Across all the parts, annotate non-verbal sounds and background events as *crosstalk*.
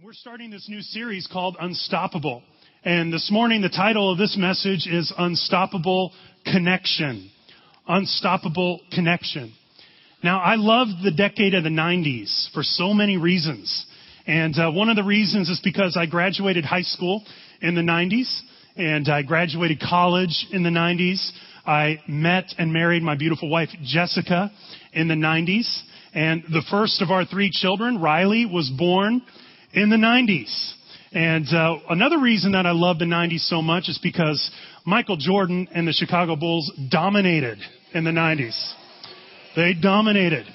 And we're starting this new series called Unstoppable. And this morning, the title of this message is Unstoppable Connection. Unstoppable Connection. Now, I love the decade of the 90s for so many reasons. And uh, one of the reasons is because I graduated high school in the 90s, and I graduated college in the 90s. I met and married my beautiful wife, Jessica, in the 90s. And the first of our three children, Riley, was born in the 90s. And uh, another reason that I love the 90s so much is because Michael Jordan and the Chicago Bulls dominated in the 90s. They dominated.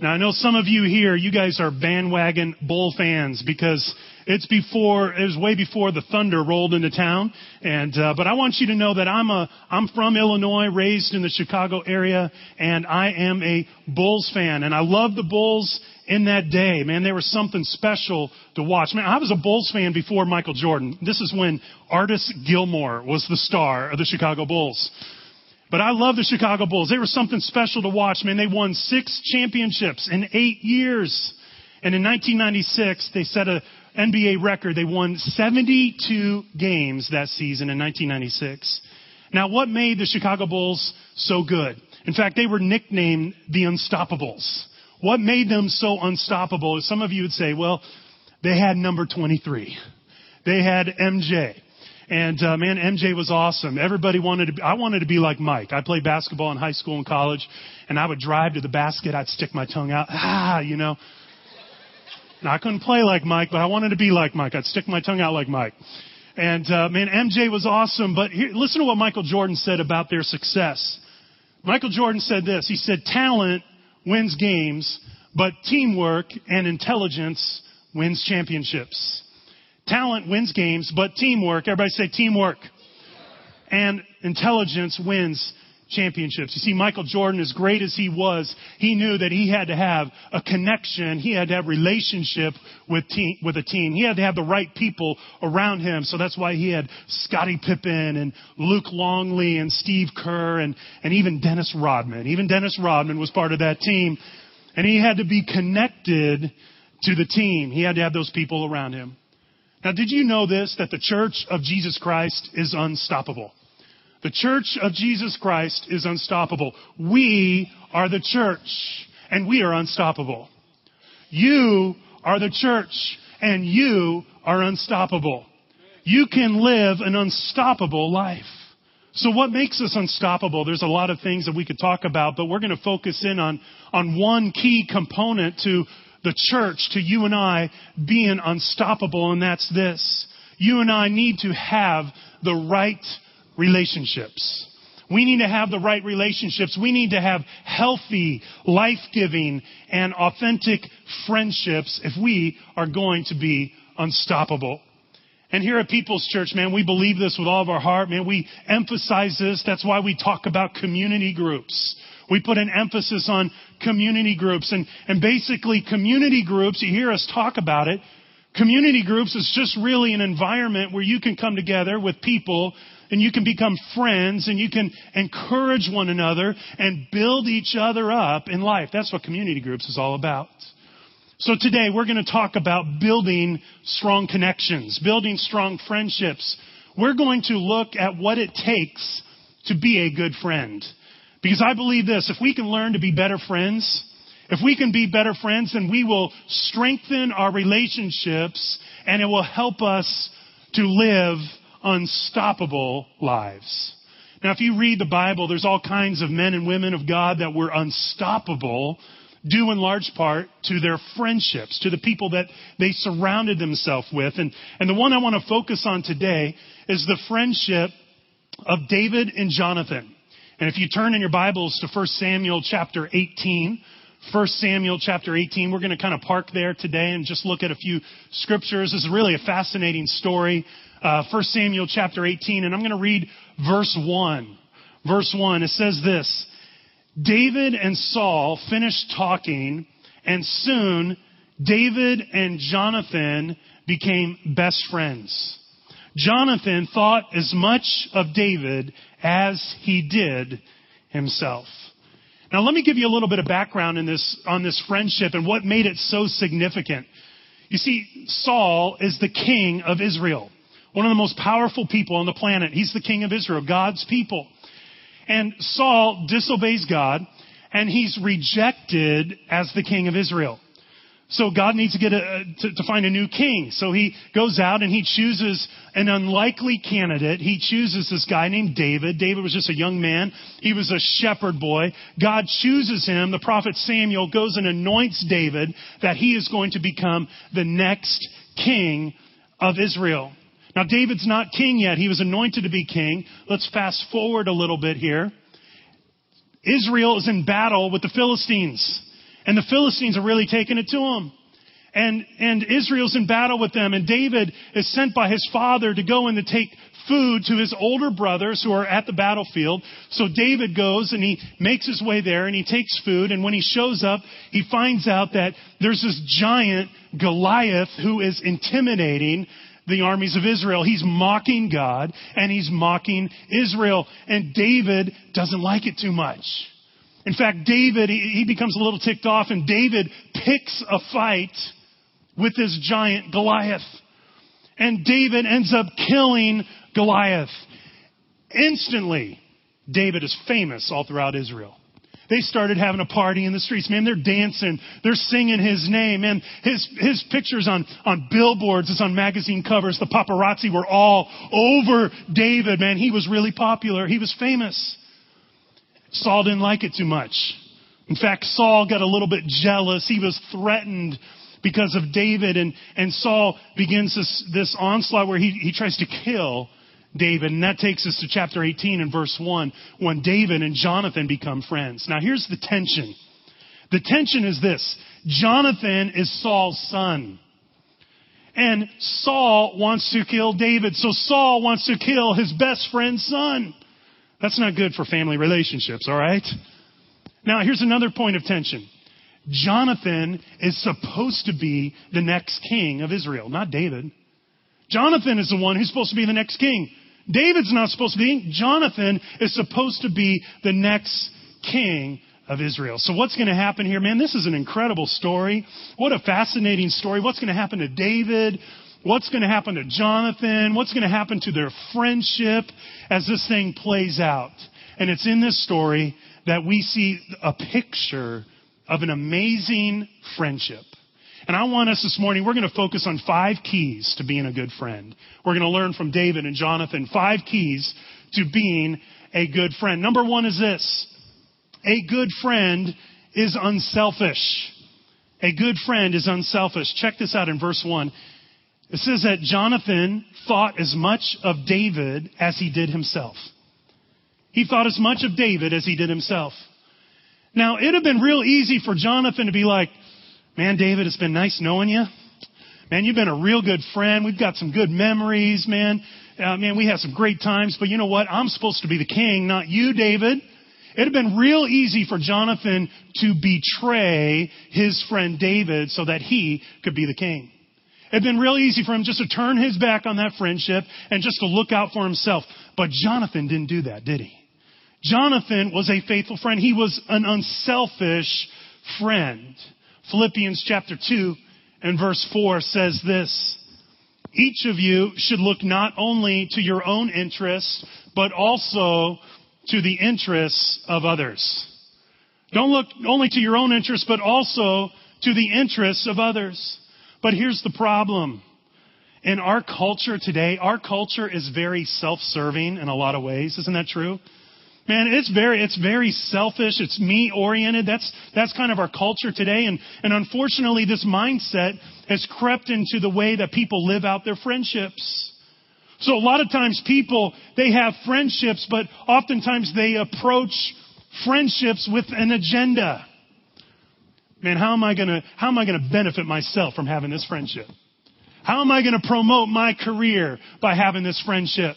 Now I know some of you here, you guys are bandwagon Bull fans because it's before, it was way before the Thunder rolled into town. And, uh, but I want you to know that I'm a, I'm from Illinois, raised in the Chicago area, and I am a Bulls fan. And I love the Bulls in that day. Man, there was something special to watch. Man, I was a Bulls fan before Michael Jordan. This is when Artis Gilmore was the star of the Chicago Bulls. But I love the Chicago Bulls. They were something special to watch, man. They won six championships in eight years. And in 1996, they set a NBA record. They won 72 games that season in 1996. Now, what made the Chicago Bulls so good? In fact, they were nicknamed the Unstoppables. What made them so unstoppable? Some of you would say, well, they had number 23. They had MJ. And uh, man, MJ was awesome. Everybody wanted to. Be, I wanted to be like Mike. I played basketball in high school and college, and I would drive to the basket. I'd stick my tongue out, ah, you know. Now I couldn't play like Mike, but I wanted to be like Mike. I'd stick my tongue out like Mike. And uh, man, MJ was awesome. But here, listen to what Michael Jordan said about their success. Michael Jordan said this. He said, "Talent wins games, but teamwork and intelligence wins championships." Talent wins games, but teamwork, everybody say teamwork. And intelligence wins championships. You see, Michael Jordan, as great as he was, he knew that he had to have a connection. He had to have relationship with team, with a team. He had to have the right people around him. So that's why he had Scottie Pippen and Luke Longley and Steve Kerr and, and even Dennis Rodman. Even Dennis Rodman was part of that team. And he had to be connected to the team. He had to have those people around him. Now, did you know this? That the church of Jesus Christ is unstoppable. The church of Jesus Christ is unstoppable. We are the church, and we are unstoppable. You are the church, and you are unstoppable. You can live an unstoppable life. So what makes us unstoppable? There's a lot of things that we could talk about, but we're going to focus in on, on one key component to the church to you and I being unstoppable, and that's this. You and I need to have the right relationships. We need to have the right relationships. We need to have healthy, life-giving, and authentic friendships if we are going to be unstoppable. And here at People's Church, man, we believe this with all of our heart, man. We emphasize this. That's why we talk about community groups. We put an emphasis on community groups and, and basically community groups, you hear us talk about it. Community groups is just really an environment where you can come together with people and you can become friends and you can encourage one another and build each other up in life. That's what community groups is all about. So today we're going to talk about building strong connections, building strong friendships. We're going to look at what it takes to be a good friend. Because I believe this, if we can learn to be better friends, if we can be better friends, then we will strengthen our relationships and it will help us to live unstoppable lives. Now, if you read the Bible, there's all kinds of men and women of God that were unstoppable, due in large part to their friendships, to the people that they surrounded themselves with. And, and the one I want to focus on today is the friendship of David and Jonathan. And if you turn in your Bibles to 1 Samuel chapter 18, 1 Samuel chapter 18, we're going to kind of park there today and just look at a few scriptures. This is really a fascinating story. Uh, 1 Samuel chapter 18, and I'm going to read verse 1. Verse 1, it says this, David and Saul finished talking, and soon David and Jonathan became best friends. Jonathan thought as much of David as he did himself. Now let me give you a little bit of background in this, on this friendship and what made it so significant. You see, Saul is the king of Israel, one of the most powerful people on the planet. He's the king of Israel, God's people. And Saul disobeys God, and he's rejected as the king of Israel. So God needs to get a, to, to, find a new king. So he goes out and he chooses an unlikely candidate. He chooses this guy named David. David was just a young man. He was a shepherd boy. God chooses him. The prophet Samuel goes and anoints David that he is going to become the next king of Israel. Now David's not king yet. He was anointed to be king. Let's fast forward a little bit here. Israel is in battle with the Philistines. And the Philistines are really taking it to them. And, and Israel's in battle with them. And David is sent by his father to go and to take food to his older brothers who are at the battlefield. So David goes and he makes his way there and he takes food. And when he shows up, he finds out that there's this giant Goliath who is intimidating the armies of Israel. He's mocking God and he's mocking Israel. And David doesn't like it too much. In fact, David, he becomes a little ticked off and David picks a fight with this giant Goliath. And David ends up killing Goliath. Instantly, David is famous all throughout Israel. They started having a party in the streets. Man, they're dancing. They're singing his name. And his, his pictures on, on billboards, it's on magazine covers. The paparazzi were all over David. Man, he was really popular. He was famous. Saul didn't like it too much. In fact, Saul got a little bit jealous. He was threatened because of David, and, and Saul begins this, this onslaught where he, he tries to kill David. And that takes us to chapter 18 and verse 1, when David and Jonathan become friends. Now, here's the tension. The tension is this Jonathan is Saul's son. And Saul wants to kill David, so Saul wants to kill his best friend's son. That's not good for family relationships, all right? Now, here's another point of tension. Jonathan is supposed to be the next king of Israel, not David. Jonathan is the one who's supposed to be the next king. David's not supposed to be. Jonathan is supposed to be the next king of Israel. So what's going to happen here? Man, this is an incredible story. What a fascinating story. What's going to happen to David? What's going to happen to Jonathan? What's going to happen to their friendship as this thing plays out? And it's in this story that we see a picture of an amazing friendship. And I want us this morning, we're going to focus on five keys to being a good friend. We're going to learn from David and Jonathan five keys to being a good friend. Number one is this. A good friend is unselfish. A good friend is unselfish. Check this out in verse one. It says that Jonathan thought as much of David as he did himself. He thought as much of David as he did himself. Now, it'd have been real easy for Jonathan to be like, man, David, it's been nice knowing you. Man, you've been a real good friend. We've got some good memories, man. Uh, man, we had some great times, but you know what? I'm supposed to be the king, not you, David. It'd have been real easy for Jonathan to betray his friend David so that he could be the king. It'd been real easy for him just to turn his back on that friendship and just to look out for himself. But Jonathan didn't do that, did he? Jonathan was a faithful friend. He was an unselfish friend. Philippians chapter 2 and verse 4 says this. Each of you should look not only to your own interests, but also to the interests of others. Don't look only to your own interests, but also to the interests of others. But here's the problem. In our culture today, our culture is very self-serving in a lot of ways. Isn't that true? Man, it's very, it's very selfish. It's me oriented. That's, that's kind of our culture today. And, and unfortunately, this mindset has crept into the way that people live out their friendships. So a lot of times people, they have friendships, but oftentimes they approach friendships with an agenda. Man, how am I gonna, how am I gonna benefit myself from having this friendship? How am I gonna promote my career by having this friendship?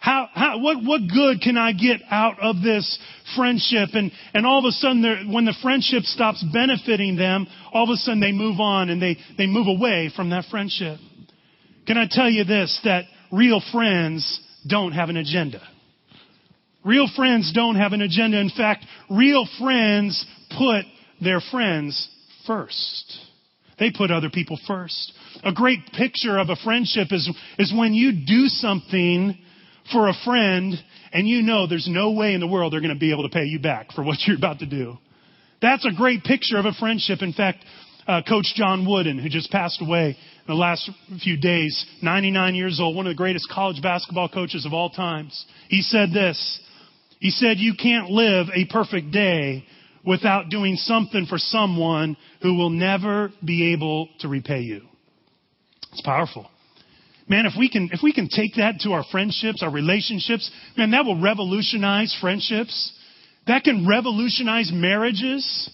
How, how, what, what good can I get out of this friendship? And, and all of a sudden, when the friendship stops benefiting them, all of a sudden they move on and they, they move away from that friendship. Can I tell you this, that real friends don't have an agenda. Real friends don't have an agenda. In fact, real friends put their friends first. They put other people first. A great picture of a friendship is, is when you do something for a friend and you know there's no way in the world they're going to be able to pay you back for what you're about to do. That's a great picture of a friendship. In fact, uh, Coach John Wooden, who just passed away in the last few days, 99 years old, one of the greatest college basketball coaches of all times, he said this. He said, You can't live a perfect day without doing something for someone who will never be able to repay you. It's powerful. Man, if we can, if we can take that to our friendships, our relationships, man, that will revolutionize friendships. That can revolutionize marriages.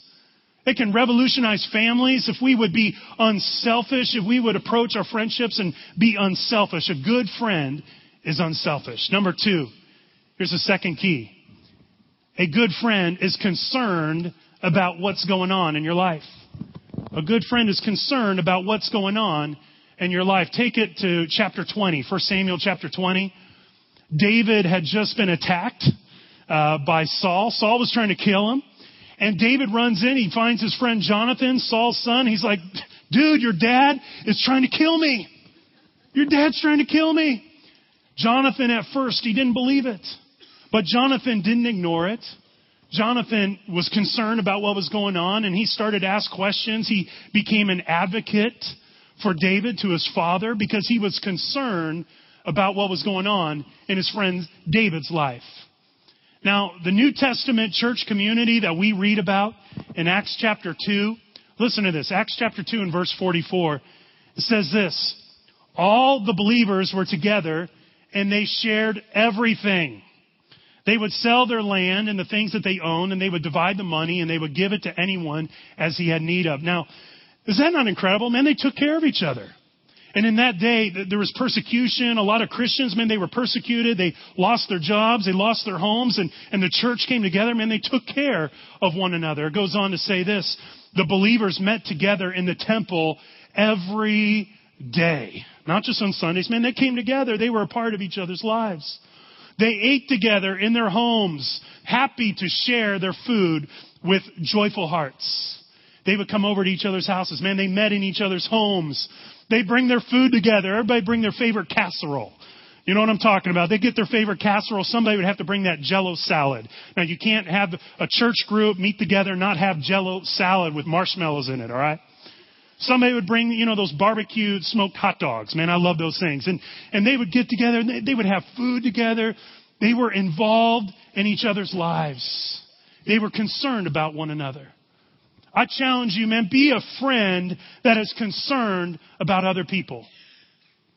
It can revolutionize families if we would be unselfish, if we would approach our friendships and be unselfish. A good friend is unselfish. Number two, here's the second key. A good friend is concerned about what's going on in your life. A good friend is concerned about what's going on in your life. Take it to chapter 20, 1 Samuel chapter 20. David had just been attacked uh, by Saul. Saul was trying to kill him. And David runs in. He finds his friend Jonathan, Saul's son. He's like, dude, your dad is trying to kill me. Your dad's trying to kill me. Jonathan, at first, he didn't believe it. But Jonathan didn't ignore it. Jonathan was concerned about what was going on and he started to ask questions. He became an advocate for David to his father because he was concerned about what was going on in his friend David's life. Now, the New Testament church community that we read about in Acts chapter 2, listen to this. Acts chapter 2 and verse 44. It says this. All the believers were together and they shared everything. They would sell their land and the things that they owned, and they would divide the money, and they would give it to anyone as he had need of. Now, is that not incredible? Man, they took care of each other. And in that day, there was persecution. A lot of Christians, man, they were persecuted. They lost their jobs. They lost their homes. And, and the church came together. Man, they took care of one another. It goes on to say this. The believers met together in the temple every day. Not just on Sundays. Man, they came together. They were a part of each other's lives. They ate together in their homes, happy to share their food with joyful hearts. They would come over to each other's houses. Man, they met in each other's homes. They bring their food together. Everybody bring their favorite casserole. You know what I'm talking about? They get their favorite casserole. Somebody would have to bring that jello salad. Now you can't have a church group meet together and not have jello salad with marshmallows in it, alright? Somebody would bring, you know, those barbecued smoked hot dogs. Man, I love those things. And, and they would get together and they, they would have food together. They were involved in each other's lives. They were concerned about one another. I challenge you, man, be a friend that is concerned about other people.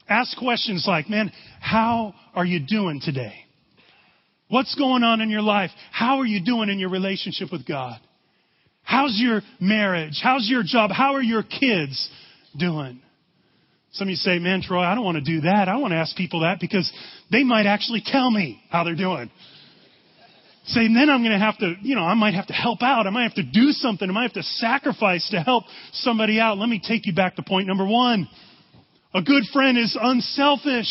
Ask questions like, man, how are you doing today? What's going on in your life? How are you doing in your relationship with God? How's your marriage? How's your job? How are your kids doing? Some of you say, man, Troy, I don't want to do that. I want to ask people that because they might actually tell me how they're doing. Say, then I'm going to have to, you know, I might have to help out. I might have to do something. I might have to sacrifice to help somebody out. Let me take you back to point number one. A good friend is unselfish.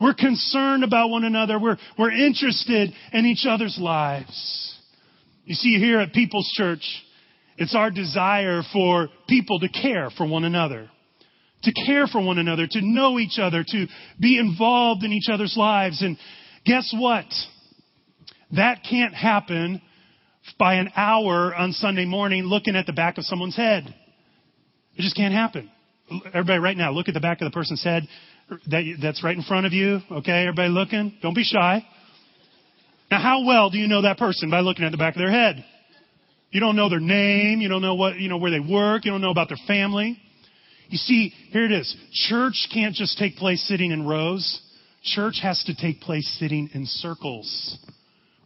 We're concerned about one another. We're, we're interested in each other's lives. You see, here at People's Church, it's our desire for people to care for one another. To care for one another, to know each other, to be involved in each other's lives. And guess what? That can't happen by an hour on Sunday morning looking at the back of someone's head. It just can't happen. Everybody right now, look at the back of the person's head that, that's right in front of you. Okay, everybody looking? Don't be shy. Now, how well do you know that person by looking at the back of their head? You don't know their name. You don't know what, you know, where they work. You don't know about their family. You see, here it is. Church can't just take place sitting in rows. Church has to take place sitting in circles.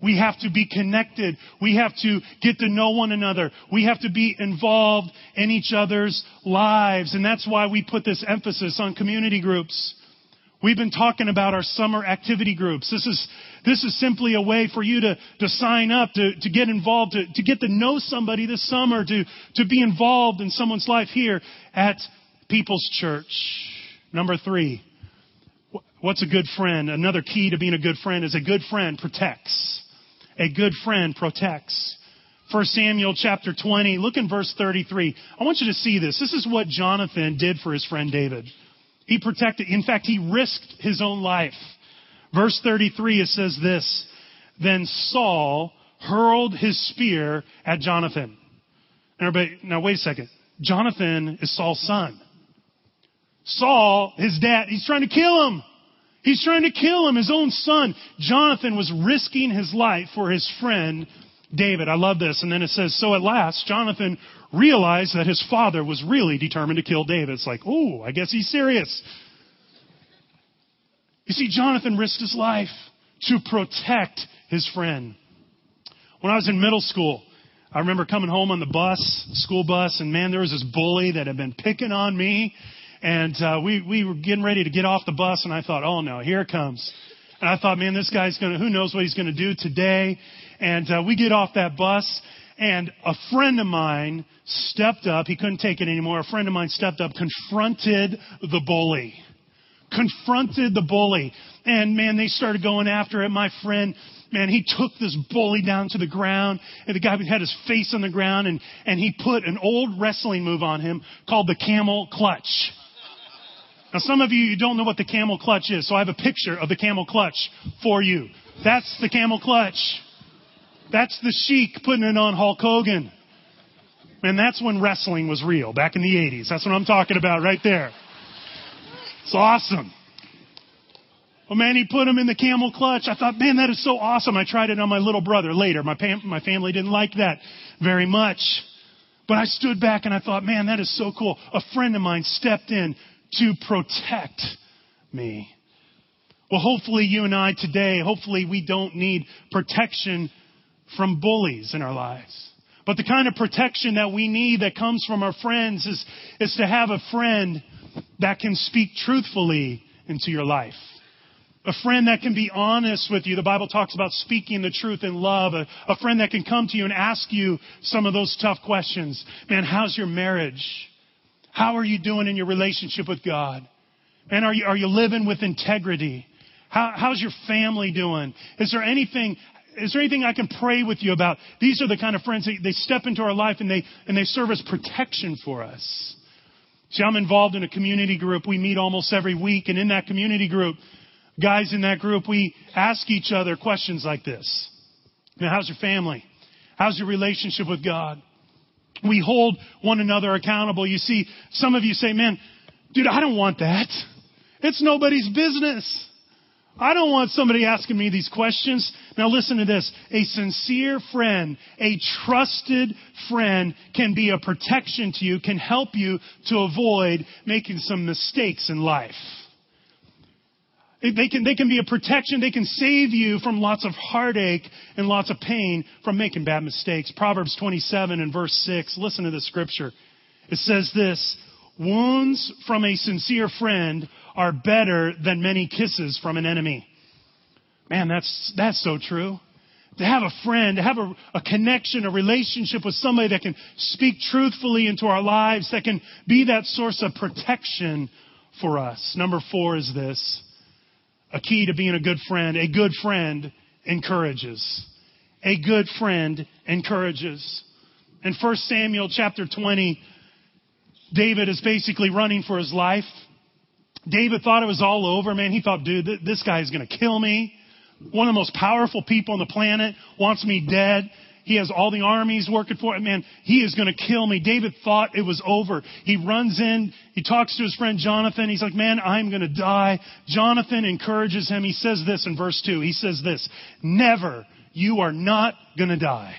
We have to be connected. We have to get to know one another. We have to be involved in each other's lives. And that's why we put this emphasis on community groups. We've been talking about our summer activity groups. This is, this is simply a way for you to, to sign up, to, to get involved, to, to get to know somebody this summer, to, to be involved in someone's life here at People's Church. Number three, what's a good friend? Another key to being a good friend is a good friend protects. A good friend protects. 1 Samuel chapter 20. Look in verse 33. I want you to see this. This is what Jonathan did for his friend David. He protected, in fact, he risked his own life. Verse 33, it says this, Then Saul hurled his spear at Jonathan. Everybody, now wait a second. Jonathan is Saul's son. Saul, his dad, he's trying to kill him. He's trying to kill him, his own son. Jonathan was risking his life for his friend David. I love this. And then it says, so at last, Jonathan realized that his father was really determined to kill David. It's like, oh, I guess he's serious. You see, Jonathan risked his life to protect his friend. When I was in middle school, I remember coming home on the bus, school bus, and man, there was this bully that had been picking on me. And uh, we we were getting ready to get off the bus, and I thought, oh no, here it comes. And I thought, man, this guy's gonna, who knows what he's gonna do today? And uh, we get off that bus, and a friend of mine stepped up. He couldn't take it anymore. A friend of mine stepped up, confronted the bully, confronted the bully, and man, they started going after it. My friend man, he took this bully down to the ground, and the guy had his face on the ground, and, and he put an old wrestling move on him called the camel clutch. Now, some of you, you don't know what the camel clutch is, so I have a picture of the camel clutch for you. That's the camel clutch. That's the Sheik putting it on Hulk Hogan. And that's when wrestling was real, back in the 80s. That's what I'm talking about right there. It's awesome. Well, man, he put him in the camel clutch. I thought, man, that is so awesome. I tried it on my little brother later. My, pam- my family didn't like that very much. But I stood back and I thought, man, that is so cool. A friend of mine stepped in to protect me. Well, hopefully you and I today, hopefully we don't need protection from bullies in our lives. But the kind of protection that we need that comes from our friends is, is to have a friend that can speak truthfully into your life. A friend that can be honest with you. The Bible talks about speaking the truth in love. A, a friend that can come to you and ask you some of those tough questions. Man, how's your marriage? How are you doing in your relationship with God? And are you, are you living with integrity? How, how's your family doing? Is there anything, is there anything I can pray with you about? These are the kind of friends that they step into our life and they, and they serve as protection for us. See, I'm involved in a community group. We meet almost every week. And in that community group, guys in that group, we ask each other questions like this. Now, how's your family? How's your relationship with God? We hold one another accountable. You see, some of you say, man, dude, I don't want that. It's nobody's business. I don't want somebody asking me these questions. Now listen to this. A sincere friend, a trusted friend can be a protection to you, can help you to avoid making some mistakes in life. They can, they can be a protection. They can save you from lots of heartache and lots of pain from making bad mistakes. Proverbs 27 and verse 6. Listen to the scripture. It says this, wounds from a sincere friend are better than many kisses from an enemy. Man, that's, that's so true. To have a friend, to have a, a connection, a relationship with somebody that can speak truthfully into our lives, that can be that source of protection for us. Number four is this a key to being a good friend. A good friend encourages. A good friend encourages. In 1 Samuel chapter 20, David is basically running for his life. David thought it was all over, man. He thought, dude, this guy is going to kill me. One of the most powerful people on the planet wants me dead. He has all the armies working for him. Man, he is going to kill me. David thought it was over. He runs in. He talks to his friend Jonathan. He's like, man, I'm going to die. Jonathan encourages him. He says this in verse 2. He says this, never, you are not going to die.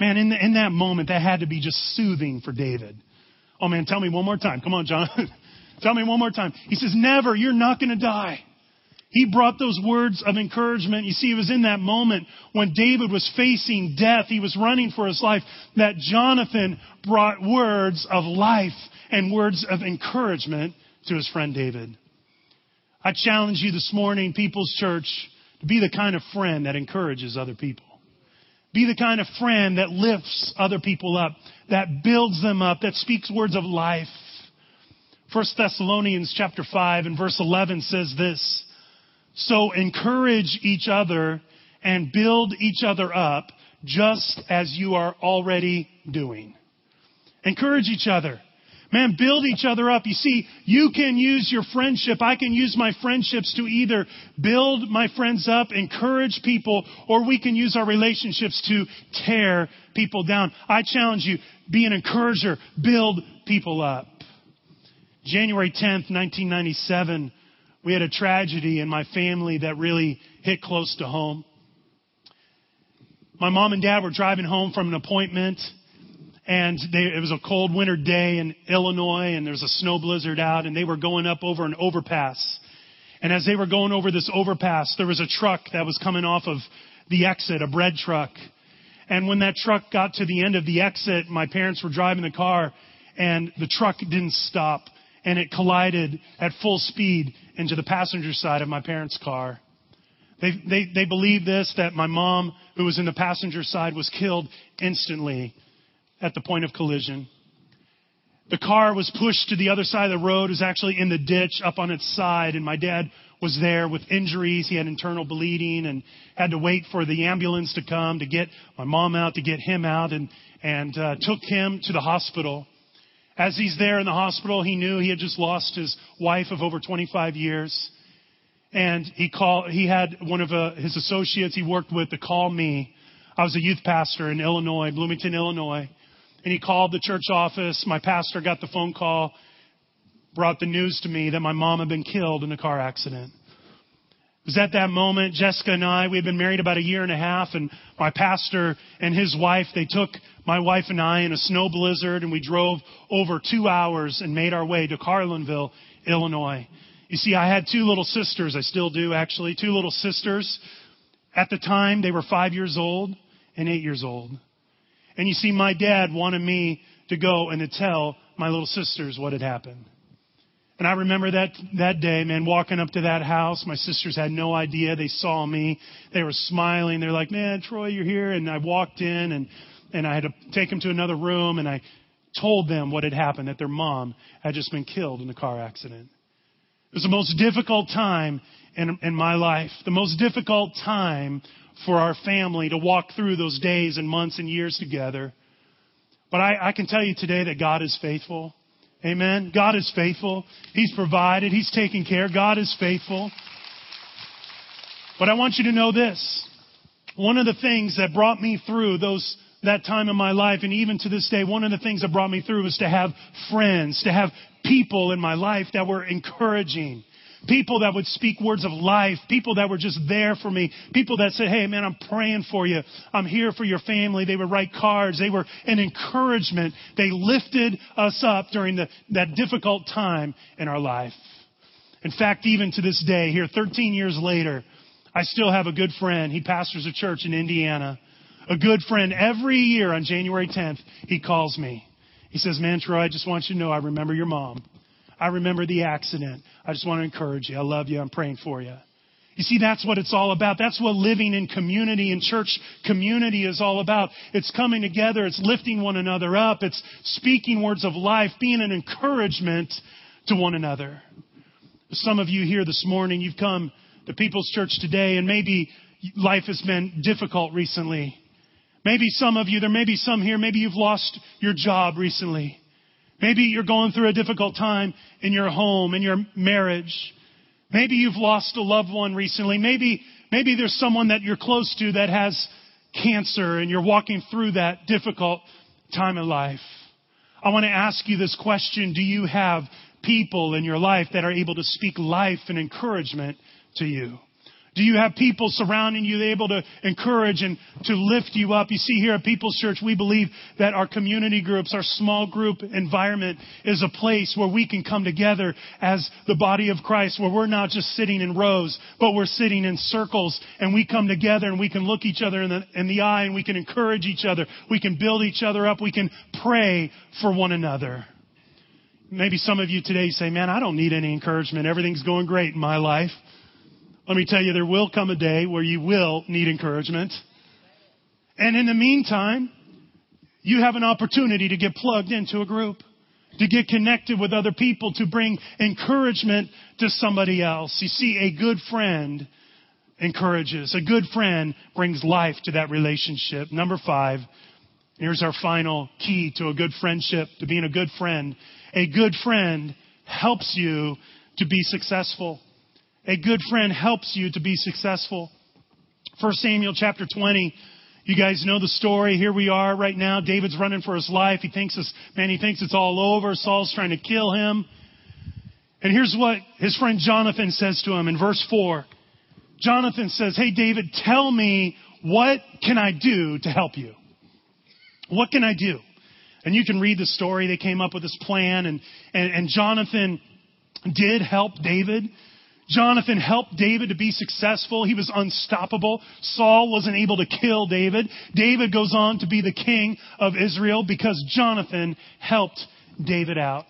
Man, in, the, in that moment, that had to be just soothing for David. Oh man, tell me one more time. Come on, John. *laughs* tell me one more time. He says, never, you're not going to die. He brought those words of encouragement. You see, it was in that moment when David was facing death, he was running for his life, that Jonathan brought words of life and words of encouragement to his friend David. I challenge you this morning, People's Church, to be the kind of friend that encourages other people. Be the kind of friend that lifts other people up, that builds them up, that speaks words of life. 1 Thessalonians chapter 5 and verse 11 says this, so encourage each other and build each other up just as you are already doing. Encourage each other. Man, build each other up. You see, you can use your friendship. I can use my friendships to either build my friends up, encourage people, or we can use our relationships to tear people down. I challenge you, be an encourager, build people up. January 10th, 1997, we had a tragedy in my family that really hit close to home. My mom and dad were driving home from an appointment and they, it was a cold winter day in Illinois and there's a snow blizzard out and they were going up over an overpass. And as they were going over this overpass, there was a truck that was coming off of the exit, a bread truck. And when that truck got to the end of the exit, my parents were driving the car and the truck didn't stop and it collided at full speed into the passenger side of my parents' car. They, they, they believe this, that my mom, who was in the passenger side, was killed instantly at the point of collision. The car was pushed to the other side of the road, it was actually in the ditch up on its side, and my dad was there with injuries. He had internal bleeding and had to wait for the ambulance to come to get my mom out, to get him out, and, and uh, took him to the hospital. As he's there in the hospital, he knew he had just lost his wife of over 25 years. And he called, he had one of uh, his associates he worked with to call me. I was a youth pastor in Illinois, Bloomington, Illinois. And he called the church office. My pastor got the phone call, brought the news to me that my mom had been killed in a car accident. It was at that moment, Jessica and I, we had been married about a year and a half, and my pastor and his wife, they took my wife and I in a snow blizzard, and we drove over two hours and made our way to Carlinville, Illinois. You see, I had two little sisters. I still do, actually. Two little sisters. At the time, they were five years old and eight years old. And you see, my dad wanted me to go and to tell my little sisters what had happened. And I remember that, that day, man, walking up to that house. My sisters had no idea. They saw me. They were smiling. They're like, man, Troy, you're here. And I walked in and, and I had to take them to another room and I told them what had happened, that their mom had just been killed in a car accident. It was the most difficult time in, in my life. The most difficult time for our family to walk through those days and months and years together. But I, I can tell you today that God is faithful. Amen. God is faithful. He's provided. He's taken care. God is faithful. But I want you to know this. One of the things that brought me through those that time in my life and even to this day, one of the things that brought me through was to have friends, to have people in my life that were encouraging, People that would speak words of life. People that were just there for me. People that said, hey man, I'm praying for you. I'm here for your family. They would write cards. They were an encouragement. They lifted us up during the, that difficult time in our life. In fact, even to this day, here 13 years later, I still have a good friend. He pastors a church in Indiana. A good friend every year on January 10th, he calls me. He says, man, Troy, I just want you to know I remember your mom. I remember the accident. I just want to encourage you. I love you. I'm praying for you. You see, that's what it's all about. That's what living in community and church community is all about. It's coming together. It's lifting one another up. It's speaking words of life, being an encouragement to one another. Some of you here this morning, you've come to People's Church today and maybe life has been difficult recently. Maybe some of you, there may be some here, maybe you've lost your job recently. Maybe you're going through a difficult time in your home, in your marriage. Maybe you've lost a loved one recently. Maybe, maybe there's someone that you're close to that has cancer and you're walking through that difficult time in life. I want to ask you this question. Do you have people in your life that are able to speak life and encouragement to you? Do you have people surrounding you able to encourage and to lift you up? You see here at People's Church, we believe that our community groups, our small group environment is a place where we can come together as the body of Christ, where we're not just sitting in rows, but we're sitting in circles and we come together and we can look each other in the, in the eye and we can encourage each other. We can build each other up. We can pray for one another. Maybe some of you today say, man, I don't need any encouragement. Everything's going great in my life. Let me tell you, there will come a day where you will need encouragement. And in the meantime, you have an opportunity to get plugged into a group, to get connected with other people, to bring encouragement to somebody else. You see, a good friend encourages. A good friend brings life to that relationship. Number five, here's our final key to a good friendship, to being a good friend. A good friend helps you to be successful. A good friend helps you to be successful. 1 Samuel chapter 20. You guys know the story. Here we are right now. David's running for his life. He thinks man, he thinks it's all over. Saul's trying to kill him. And here's what his friend Jonathan says to him in verse 4. Jonathan says, Hey, David, tell me what can I do to help you? What can I do? And you can read the story. They came up with this plan and, and, and Jonathan did help David. Jonathan helped David to be successful. He was unstoppable. Saul wasn't able to kill David. David goes on to be the king of Israel because Jonathan helped David out.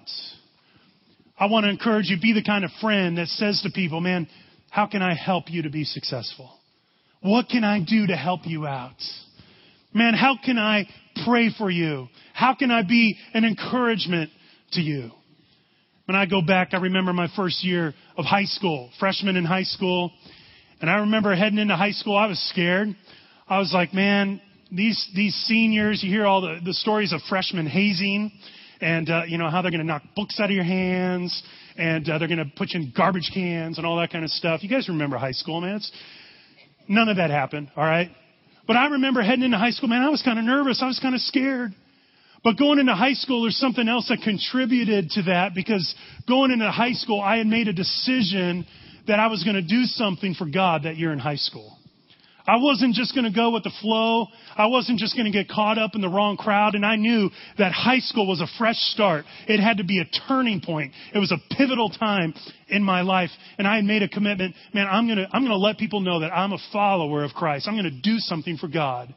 I want to encourage you, be the kind of friend that says to people, man, how can I help you to be successful? What can I do to help you out? Man, how can I pray for you? How can I be an encouragement to you? When I go back, I remember my first year of high school, freshman in high school. And I remember heading into high school, I was scared. I was like, man, these, these seniors, you hear all the, the stories of freshmen hazing and, uh, you know, how they're going to knock books out of your hands and uh, they're going to put you in garbage cans and all that kind of stuff. You guys remember high school, man? It's, none of that happened, all right? But I remember heading into high school, man, I was kind of nervous. I was kind of scared. But going into high school, there's something else that contributed to that because going into high school, I had made a decision that I was going to do something for God that year in high school. I wasn't just going to go with the flow. I wasn't just going to get caught up in the wrong crowd. And I knew that high school was a fresh start. It had to be a turning point. It was a pivotal time in my life. And I had made a commitment. Man, I'm going to, I'm going to let people know that I'm a follower of Christ. I'm going to do something for God.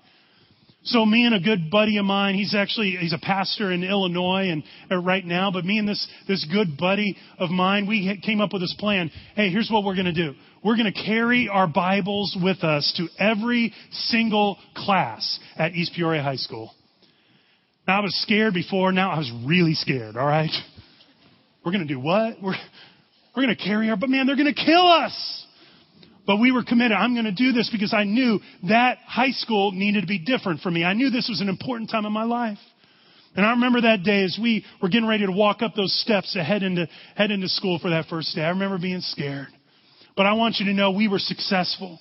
So me and a good buddy of mine, he's actually, he's a pastor in Illinois and uh, right now, but me and this, this good buddy of mine, we came up with this plan. Hey, here's what we're going to do. We're going to carry our Bibles with us to every single class at East Peoria High School. Now I was scared before, now I was really scared, alright? We're going to do what? We're, we're going to carry our, but man, they're going to kill us. But we were committed. I'm going to do this because I knew that high school needed to be different for me. I knew this was an important time in my life. And I remember that day as we were getting ready to walk up those steps to head into, head into school for that first day. I remember being scared. But I want you to know we were successful.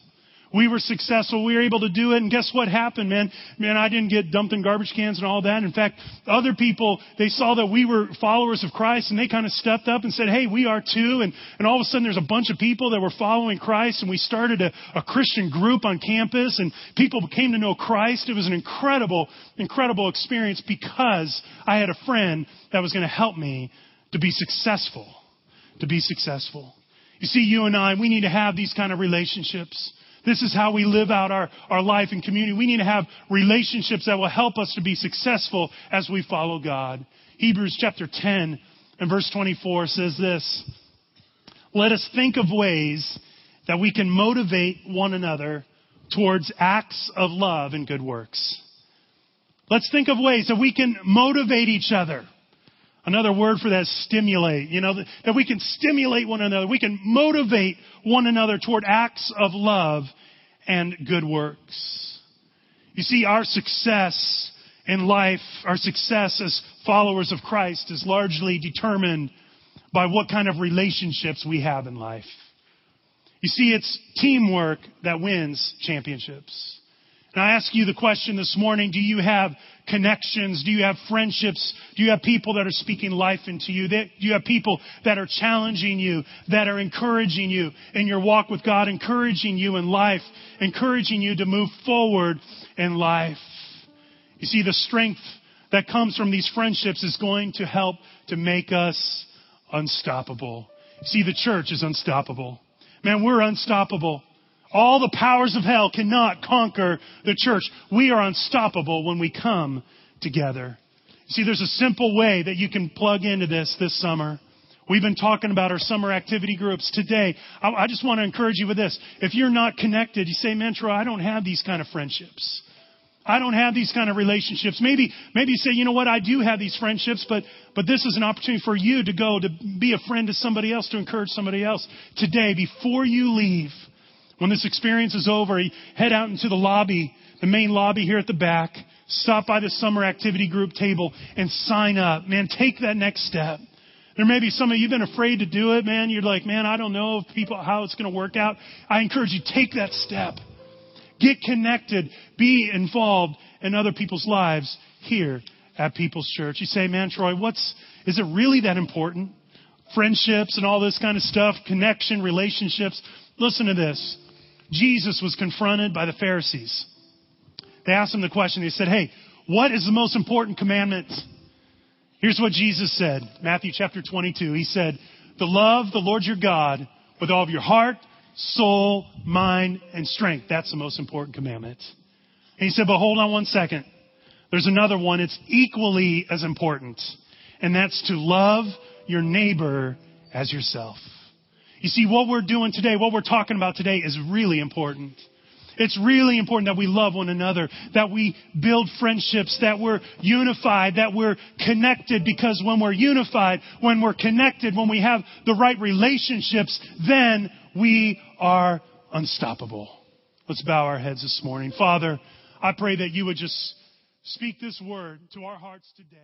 We were successful. We were able to do it. And guess what happened, man? Man, I didn't get dumped in garbage cans and all that. In fact, other people, they saw that we were followers of Christ and they kind of stepped up and said, hey, we are too. And, and all of a sudden there's a bunch of people that were following Christ and we started a, a Christian group on campus and people came to know Christ. It was an incredible, incredible experience because I had a friend that was going to help me to be successful. To be successful. You see, you and I, we need to have these kind of relationships. This is how we live out our, our life and community. We need to have relationships that will help us to be successful as we follow God. Hebrews chapter 10 and verse 24 says this. Let us think of ways that we can motivate one another towards acts of love and good works. Let's think of ways that we can motivate each other. Another word for that is stimulate. You know, that we can stimulate one another. We can motivate one another toward acts of love and good works. You see, our success in life, our success as followers of Christ is largely determined by what kind of relationships we have in life. You see, it's teamwork that wins championships. And I ask you the question this morning, do you have connections? Do you have friendships? Do you have people that are speaking life into you? Do you have people that are challenging you, that are encouraging you in your walk with God, encouraging you in life, encouraging you to move forward in life? You see, the strength that comes from these friendships is going to help to make us unstoppable. See, the church is unstoppable. Man, we're unstoppable. All the powers of hell cannot conquer the church. We are unstoppable when we come together. See, there's a simple way that you can plug into this this summer. We've been talking about our summer activity groups today. I, I just want to encourage you with this. If you're not connected, you say, man, Troy, I don't have these kind of friendships. I don't have these kind of relationships. Maybe, maybe you say, you know what, I do have these friendships, but, but this is an opportunity for you to go to be a friend to somebody else, to encourage somebody else. Today, before you leave, When this experience is over, head out into the lobby, the main lobby here at the back, stop by the summer activity group table and sign up. Man, take that next step. There may be some of you have been afraid to do it, man. You're like, man, I don't know if people, how it's going to work out. I encourage you, take that step. Get connected. Be involved in other people's lives here at People's Church. You say, man, Troy, what's, is it really that important? Friendships and all this kind of stuff, connection, relationships. Listen to this. Jesus was confronted by the Pharisees. They asked him the question. They said, Hey, what is the most important commandment? Here's what Jesus said. Matthew chapter 22. He said, To love the Lord your God with all of your heart, soul, mind, and strength. That's the most important commandment. And he said, But hold on one second. There's another one. It's equally as important. And that's to love your neighbor as yourself. You see, what we're doing today, what we're talking about today is really important. It's really important that we love one another, that we build friendships, that we're unified, that we're connected, because when we're unified, when we're connected, when we have the right relationships, then we are unstoppable. Let's bow our heads this morning. Father, I pray that you would just speak this word to our hearts today.